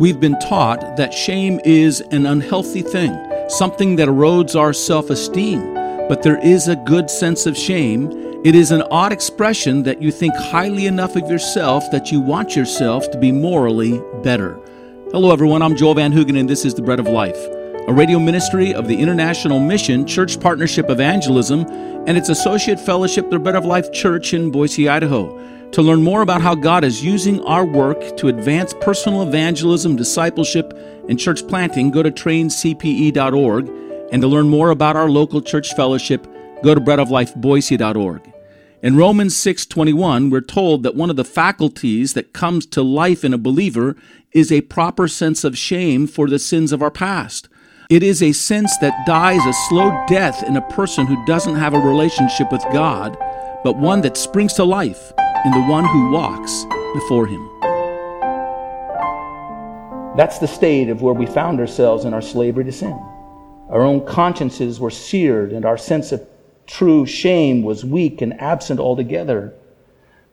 We've been taught that shame is an unhealthy thing, something that erodes our self esteem. But there is a good sense of shame. It is an odd expression that you think highly enough of yourself that you want yourself to be morally better. Hello, everyone. I'm Joel Van Hoogen, and this is The Bread of Life, a radio ministry of the International Mission Church Partnership Evangelism and its associate fellowship, The Bread of Life Church in Boise, Idaho. To learn more about how God is using our work to advance personal evangelism, discipleship, and church planting, go to traincpe.org. And to learn more about our local church fellowship, go to breadoflifeboise.org. In Romans 6:21, we're told that one of the faculties that comes to life in a believer is a proper sense of shame for the sins of our past. It is a sense that dies a slow death in a person who doesn't have a relationship with God, but one that springs to life in the one who walks before him. That's the state of where we found ourselves in our slavery to sin. Our own consciences were seared, and our sense of true shame was weak and absent altogether.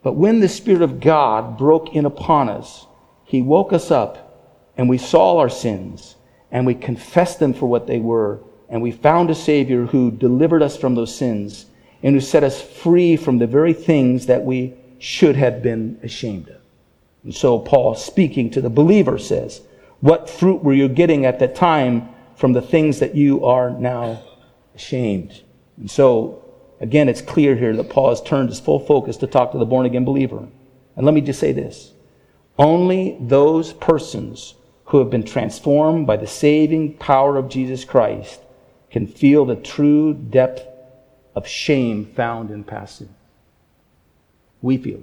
But when the Spirit of God broke in upon us, He woke us up, and we saw our sins, and we confessed them for what they were, and we found a Savior who delivered us from those sins, and who set us free from the very things that we should have been ashamed of. And so Paul, speaking to the believer, says, What fruit were you getting at that time from the things that you are now ashamed? And so, again, it's clear here that Paul has turned his full focus to talk to the born again believer. And let me just say this only those persons who have been transformed by the saving power of Jesus Christ can feel the true depth of shame found in past. We feel.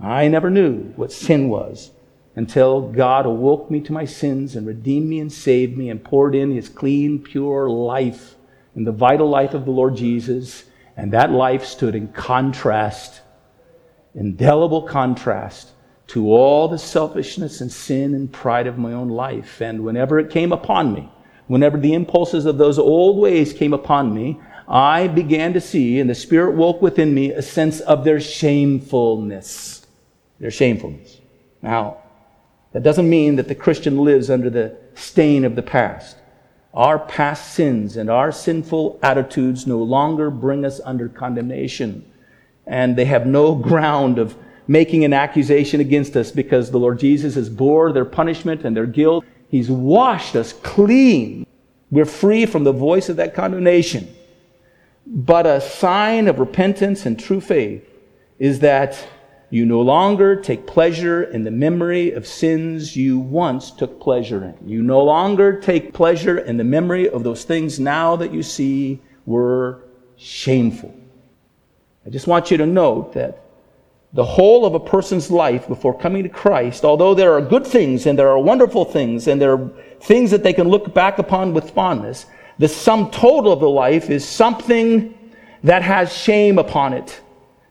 I never knew what sin was until God awoke me to my sins and redeemed me and saved me and poured in his clean, pure life in the vital life of the Lord Jesus. And that life stood in contrast, indelible contrast to all the selfishness and sin and pride of my own life. And whenever it came upon me, whenever the impulses of those old ways came upon me, I began to see, and the Spirit woke within me, a sense of their shamefulness. Their shamefulness. Now, that doesn't mean that the Christian lives under the stain of the past. Our past sins and our sinful attitudes no longer bring us under condemnation. And they have no ground of making an accusation against us because the Lord Jesus has bore their punishment and their guilt. He's washed us clean. We're free from the voice of that condemnation. But a sign of repentance and true faith is that you no longer take pleasure in the memory of sins you once took pleasure in. You no longer take pleasure in the memory of those things now that you see were shameful. I just want you to note that the whole of a person's life before coming to Christ, although there are good things and there are wonderful things and there are things that they can look back upon with fondness, the sum total of the life is something that has shame upon it.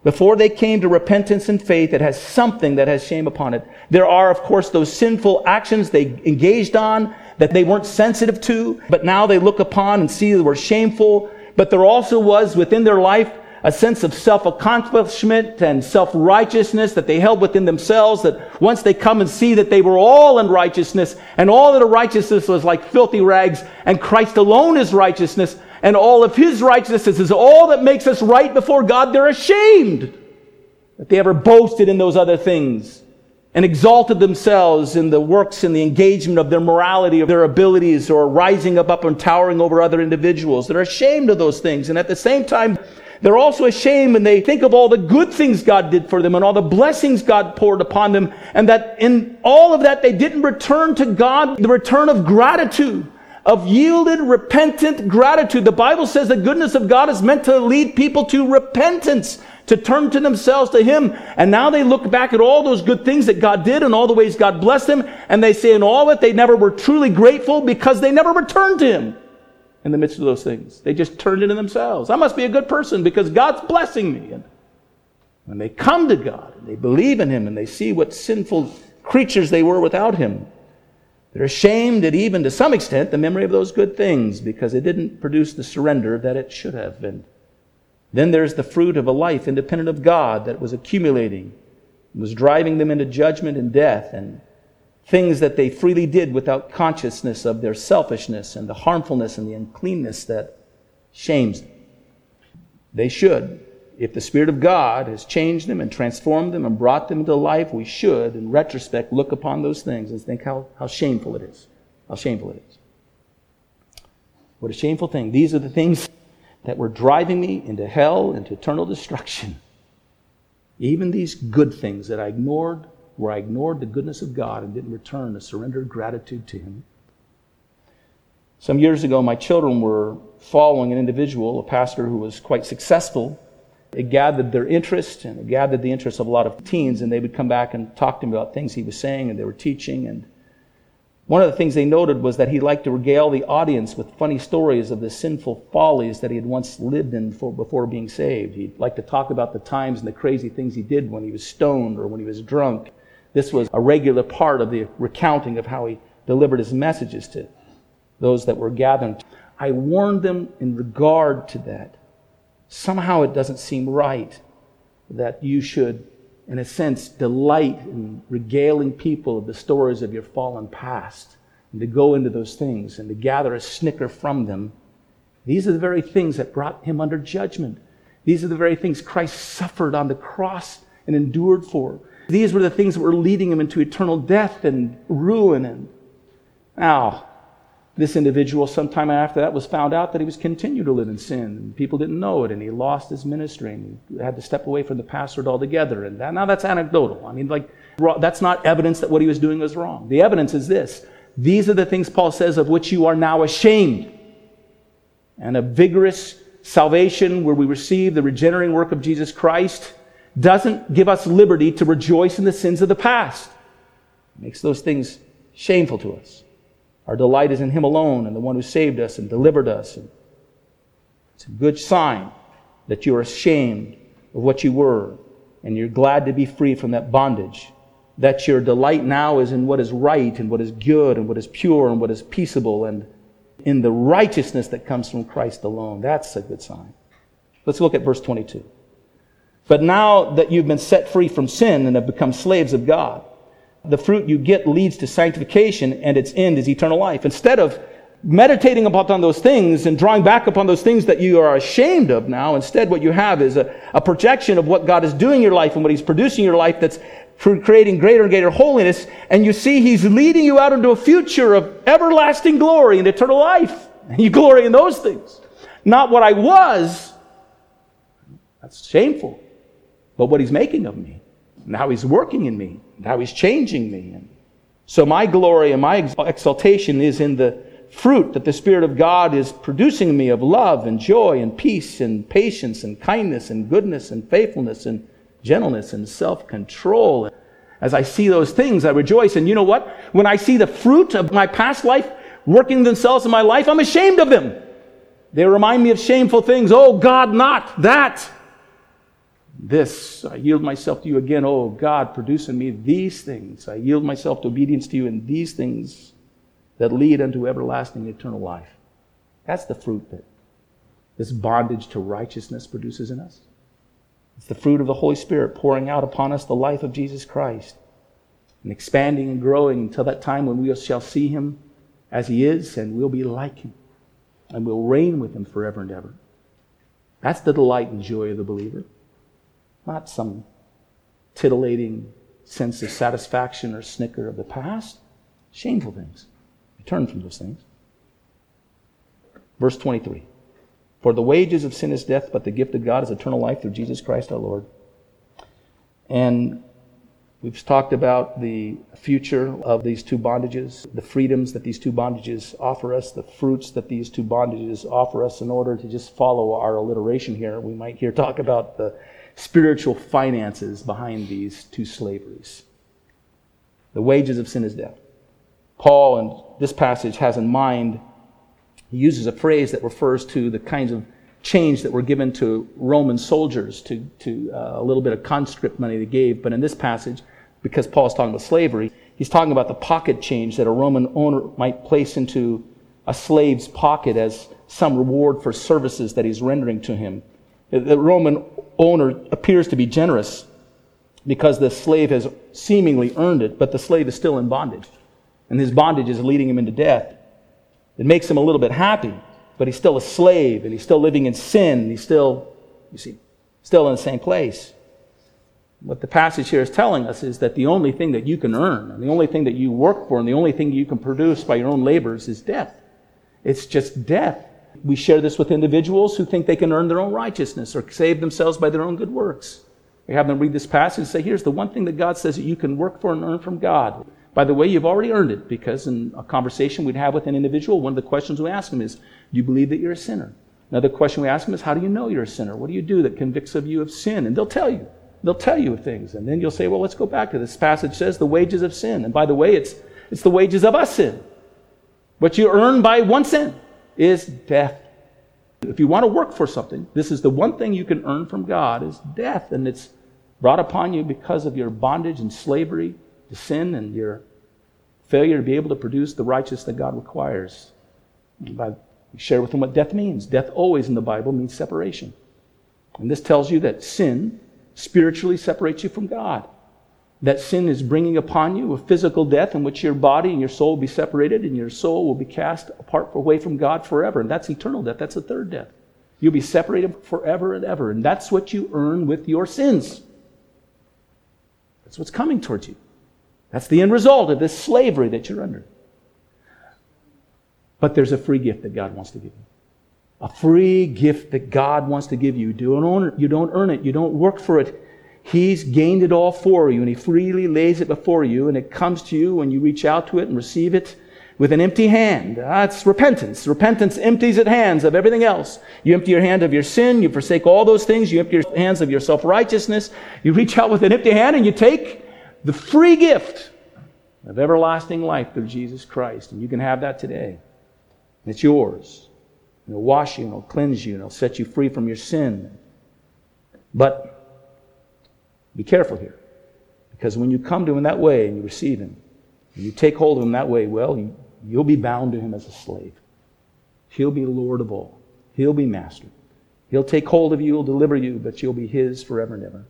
Before they came to repentance and faith, it has something that has shame upon it. There are, of course, those sinful actions they engaged on that they weren't sensitive to, but now they look upon and see they were shameful. But there also was within their life a sense of self-accomplishment and self-righteousness that they held within themselves that once they come and see that they were all in righteousness and all of the righteousness was like filthy rags and Christ alone is righteousness and all of his righteousness is all that makes us right before God, they're ashamed that they ever boasted in those other things and exalted themselves in the works and the engagement of their morality, of their abilities, or rising up, up and towering over other individuals. They're ashamed of those things. And at the same time, they're also ashamed when they think of all the good things God did for them and all the blessings God poured upon them, and that in all of that they didn't return to God the return of gratitude, of yielded, repentant gratitude. The Bible says the goodness of God is meant to lead people to repentance, to turn to themselves to Him. And now they look back at all those good things that God did and all the ways God blessed them, and they say in all that they never were truly grateful because they never returned to Him in the midst of those things. They just turned into themselves. I must be a good person because God's blessing me. And when they come to God and they believe in Him and they see what sinful creatures they were without Him, they're ashamed at even to some extent the memory of those good things because it didn't produce the surrender that it should have been. Then there's the fruit of a life independent of God that was accumulating, was driving them into judgment and death. And things that they freely did without consciousness of their selfishness and the harmfulness and the uncleanness that shames them. They should. If the Spirit of God has changed them and transformed them and brought them into life, we should, in retrospect, look upon those things and think how, how shameful it is. How shameful it is. What a shameful thing. These are the things that were driving me into hell, into eternal destruction. Even these good things that I ignored, where I ignored the goodness of God and didn't return a surrendered gratitude to Him. Some years ago, my children were following an individual, a pastor who was quite successful. It gathered their interest and it gathered the interest of a lot of teens, and they would come back and talk to me about things he was saying and they were teaching. And one of the things they noted was that he liked to regale the audience with funny stories of the sinful follies that he had once lived in before being saved. He liked to talk about the times and the crazy things he did when he was stoned or when he was drunk. This was a regular part of the recounting of how he delivered his messages to those that were gathering. I warned them in regard to that. Somehow it doesn't seem right that you should in a sense, delight in regaling people of the stories of your fallen past, and to go into those things and to gather a snicker from them. These are the very things that brought him under judgment. These are the very things Christ suffered on the cross and endured for. These were the things that were leading him into eternal death and ruin. And now, this individual, sometime after that, was found out that he was continuing to live in sin. And people didn't know it, and he lost his ministry, and he had to step away from the pastorate altogether. And that, now that's anecdotal. I mean, like, that's not evidence that what he was doing was wrong. The evidence is this these are the things Paul says of which you are now ashamed. And a vigorous salvation where we receive the regenerating work of Jesus Christ doesn't give us liberty to rejoice in the sins of the past. It makes those things shameful to us. Our delight is in Him alone and the one who saved us and delivered us. And it's a good sign that you're ashamed of what you were and you're glad to be free from that bondage. That your delight now is in what is right and what is good and what is pure and what is peaceable and in the righteousness that comes from Christ alone. That's a good sign. Let's look at verse 22. But now that you've been set free from sin and have become slaves of God, the fruit you get leads to sanctification and its end is eternal life. Instead of meditating upon those things and drawing back upon those things that you are ashamed of now, instead what you have is a, a projection of what God is doing in your life and what He's producing in your life that's creating greater and greater holiness. And you see He's leading you out into a future of everlasting glory and eternal life. And you glory in those things. Not what I was. That's shameful. But what He's making of me and how He's working in me and how He's changing me. And so my glory and my exaltation is in the fruit that the Spirit of God is producing in me of love and joy and peace and patience and kindness and goodness and faithfulness and gentleness and self control. As I see those things, I rejoice. And you know what? When I see the fruit of my past life working themselves in my life, I'm ashamed of them. They remind me of shameful things. Oh, God, not that this. I yield myself to you again. Oh, God, produce in me these things. I yield myself to obedience to you in these things that lead unto everlasting eternal life. That's the fruit that this bondage to righteousness produces in us. It's the fruit of the Holy Spirit pouring out upon us the life of Jesus Christ and expanding and growing until that time when we shall see him as he is and we'll be like him and we'll reign with him forever and ever. That's the delight and joy of the believer not some titillating sense of satisfaction or snicker of the past. Shameful things. Turn from those things. Verse 23 For the wages of sin is death, but the gift of God is eternal life through Jesus Christ our Lord. And we've talked about the future of these two bondages, the freedoms that these two bondages offer us, the fruits that these two bondages offer us in order to just follow our alliteration here. We might here talk about the spiritual finances behind these two slaveries. The wages of sin is death. Paul, in this passage, has in mind, he uses a phrase that refers to the kinds of change that were given to Roman soldiers, to, to uh, a little bit of conscript money they gave. But in this passage, because Paul is talking about slavery, he's talking about the pocket change that a Roman owner might place into a slave's pocket as some reward for services that he's rendering to him. The Roman owner appears to be generous because the slave has seemingly earned it, but the slave is still in bondage. And his bondage is leading him into death. It makes him a little bit happy, but he's still a slave and he's still living in sin. He's still, you see, still in the same place. What the passage here is telling us is that the only thing that you can earn, and the only thing that you work for, and the only thing you can produce by your own labors is death. It's just death. We share this with individuals who think they can earn their own righteousness or save themselves by their own good works. We have them read this passage and say, here's the one thing that God says that you can work for and earn from God. By the way, you've already earned it because in a conversation we'd have with an individual, one of the questions we ask them is, Do you believe that you're a sinner? Another question we ask them is, How do you know you're a sinner? What do you do that convicts of you of sin? And they'll tell you. They'll tell you things. And then you'll say, Well, let's go back to this passage says the wages of sin. And by the way, it's, it's the wages of us sin. What you earn by one sin is death. If you want to work for something, this is the one thing you can earn from God is death. And it's brought upon you because of your bondage and slavery to sin and your failure to be able to produce the righteousness that God requires. I share with them what death means. Death always in the Bible means separation. And this tells you that sin spiritually separates you from God. That sin is bringing upon you a physical death in which your body and your soul will be separated and your soul will be cast apart away from God forever. And that's eternal death. That's the third death. You'll be separated forever and ever. And that's what you earn with your sins. That's what's coming towards you. That's the end result of this slavery that you're under. But there's a free gift that God wants to give you. A free gift that God wants to give you. You don't, it, you don't earn it. You don't work for it. He's gained it all for you, and He freely lays it before you, and it comes to you when you reach out to it and receive it with an empty hand. That's repentance. Repentance empties its hands of everything else. You empty your hand of your sin, you forsake all those things, you empty your hands of your self righteousness. You reach out with an empty hand and you take the free gift of everlasting life through Jesus Christ. And you can have that today. It's yours. And it'll wash you and it'll cleanse you and it'll set you free from your sin. But be careful here. Because when you come to Him that way and you receive Him, and you take hold of Him that way, well, you, you'll be bound to Him as a slave. He'll be Lord of all, He'll be Master. He'll take hold of you, He'll deliver you, but you'll be His forever and ever.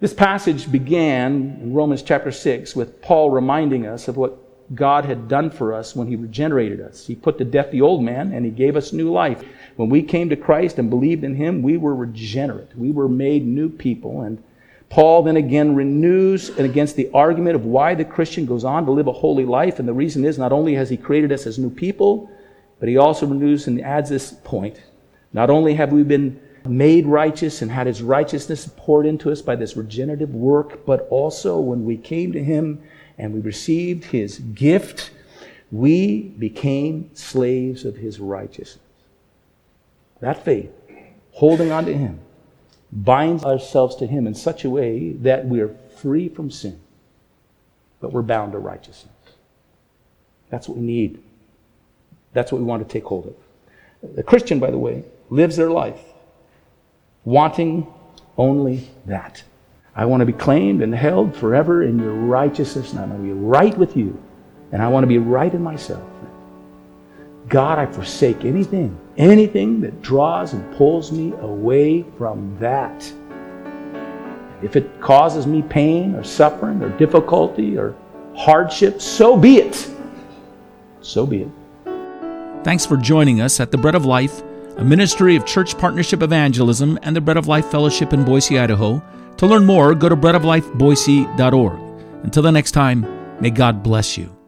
This passage began in Romans chapter 6 with Paul reminding us of what God had done for us when he regenerated us. He put to death the old man and he gave us new life. When we came to Christ and believed in him, we were regenerate. We were made new people. And Paul then again renews and against the argument of why the Christian goes on to live a holy life. And the reason is not only has he created us as new people, but he also renews and adds this point. Not only have we been made righteous and had his righteousness poured into us by this regenerative work, but also when we came to him and we received his gift, we became slaves of his righteousness. That faith, holding on to him, binds ourselves to him in such a way that we are free from sin, but we're bound to righteousness. That's what we need. That's what we want to take hold of. The Christian, by the way, lives their life wanting only that. I want to be claimed and held forever in your righteousness, and I want to be right with you, and I want to be right in myself. God, I forsake anything, anything that draws and pulls me away from that. If it causes me pain or suffering or difficulty or hardship, so be it. So be it. Thanks for joining us at the Bread of Life a ministry of Church Partnership Evangelism and the Bread of Life Fellowship in Boise, Idaho. To learn more, go to breadoflifeboise.org. Until the next time, may God bless you.